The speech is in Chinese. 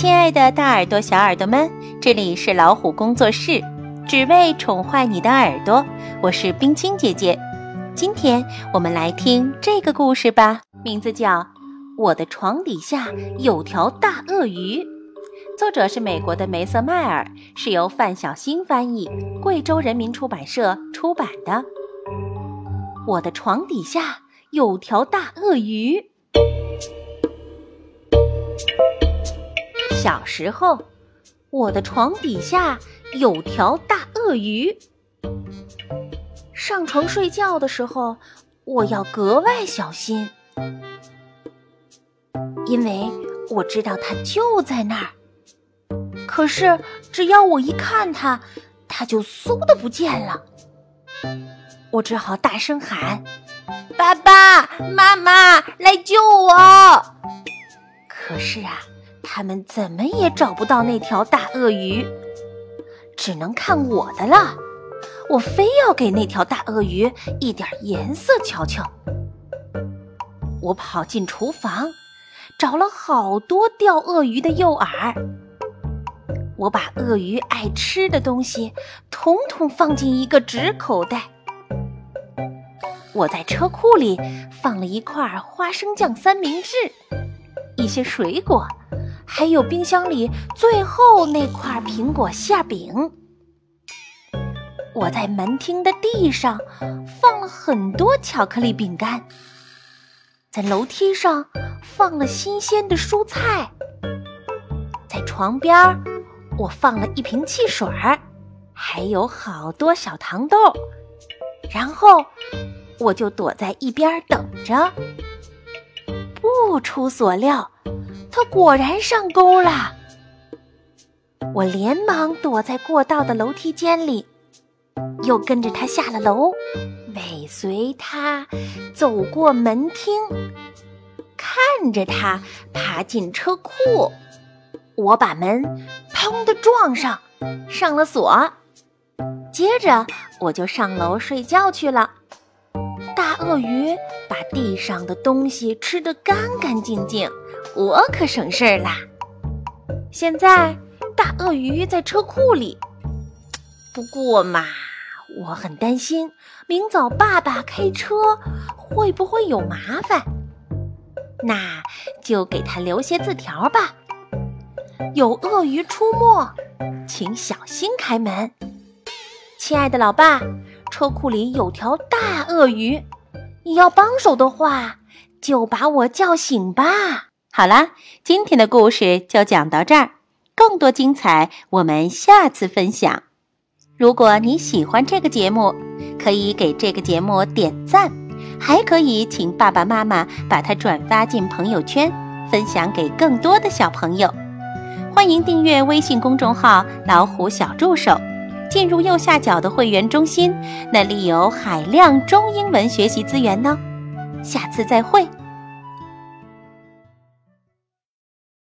亲爱的大耳朵、小耳朵们，这里是老虎工作室，只为宠坏你的耳朵。我是冰清姐姐，今天我们来听这个故事吧，名字叫《我的床底下有条大鳄鱼》，作者是美国的梅瑟迈尔，是由范小新翻译，贵州人民出版社出版的。我的床底下有条大鳄鱼。小时候，我的床底下有条大鳄鱼。上床睡觉的时候，我要格外小心，因为我知道它就在那儿。可是，只要我一看它，它就嗖的不见了。我只好大声喊：“爸爸妈妈，来救我！”可是啊。他们怎么也找不到那条大鳄鱼，只能看我的了。我非要给那条大鳄鱼一点颜色瞧瞧。我跑进厨房，找了好多钓鳄鱼的诱饵。我把鳄鱼爱吃的东西统统放进一个纸口袋。我在车库里放了一块花生酱三明治，一些水果。还有冰箱里最后那块苹果馅饼。我在门厅的地上放了很多巧克力饼干，在楼梯上放了新鲜的蔬菜，在床边儿我放了一瓶汽水儿，还有好多小糖豆。然后我就躲在一边等着。不出所料。他果然上钩了，我连忙躲在过道的楼梯间里，又跟着他下了楼，尾随他走过门厅，看着他爬进车库。我把门砰的撞上，上了锁，接着我就上楼睡觉去了。大鳄鱼把地上的东西吃得干干净净。我可省事儿啦！现在大鳄鱼在车库里，不过嘛，我很担心明早爸爸开车会不会有麻烦。那就给他留些字条吧。有鳄鱼出没，请小心开门。亲爱的老爸，车库里有条大鳄鱼，你要帮手的话，就把我叫醒吧。好啦，今天的故事就讲到这儿，更多精彩我们下次分享。如果你喜欢这个节目，可以给这个节目点赞，还可以请爸爸妈妈把它转发进朋友圈，分享给更多的小朋友。欢迎订阅微信公众号“老虎小助手”，进入右下角的会员中心，那里有海量中英文学习资源呢。下次再会。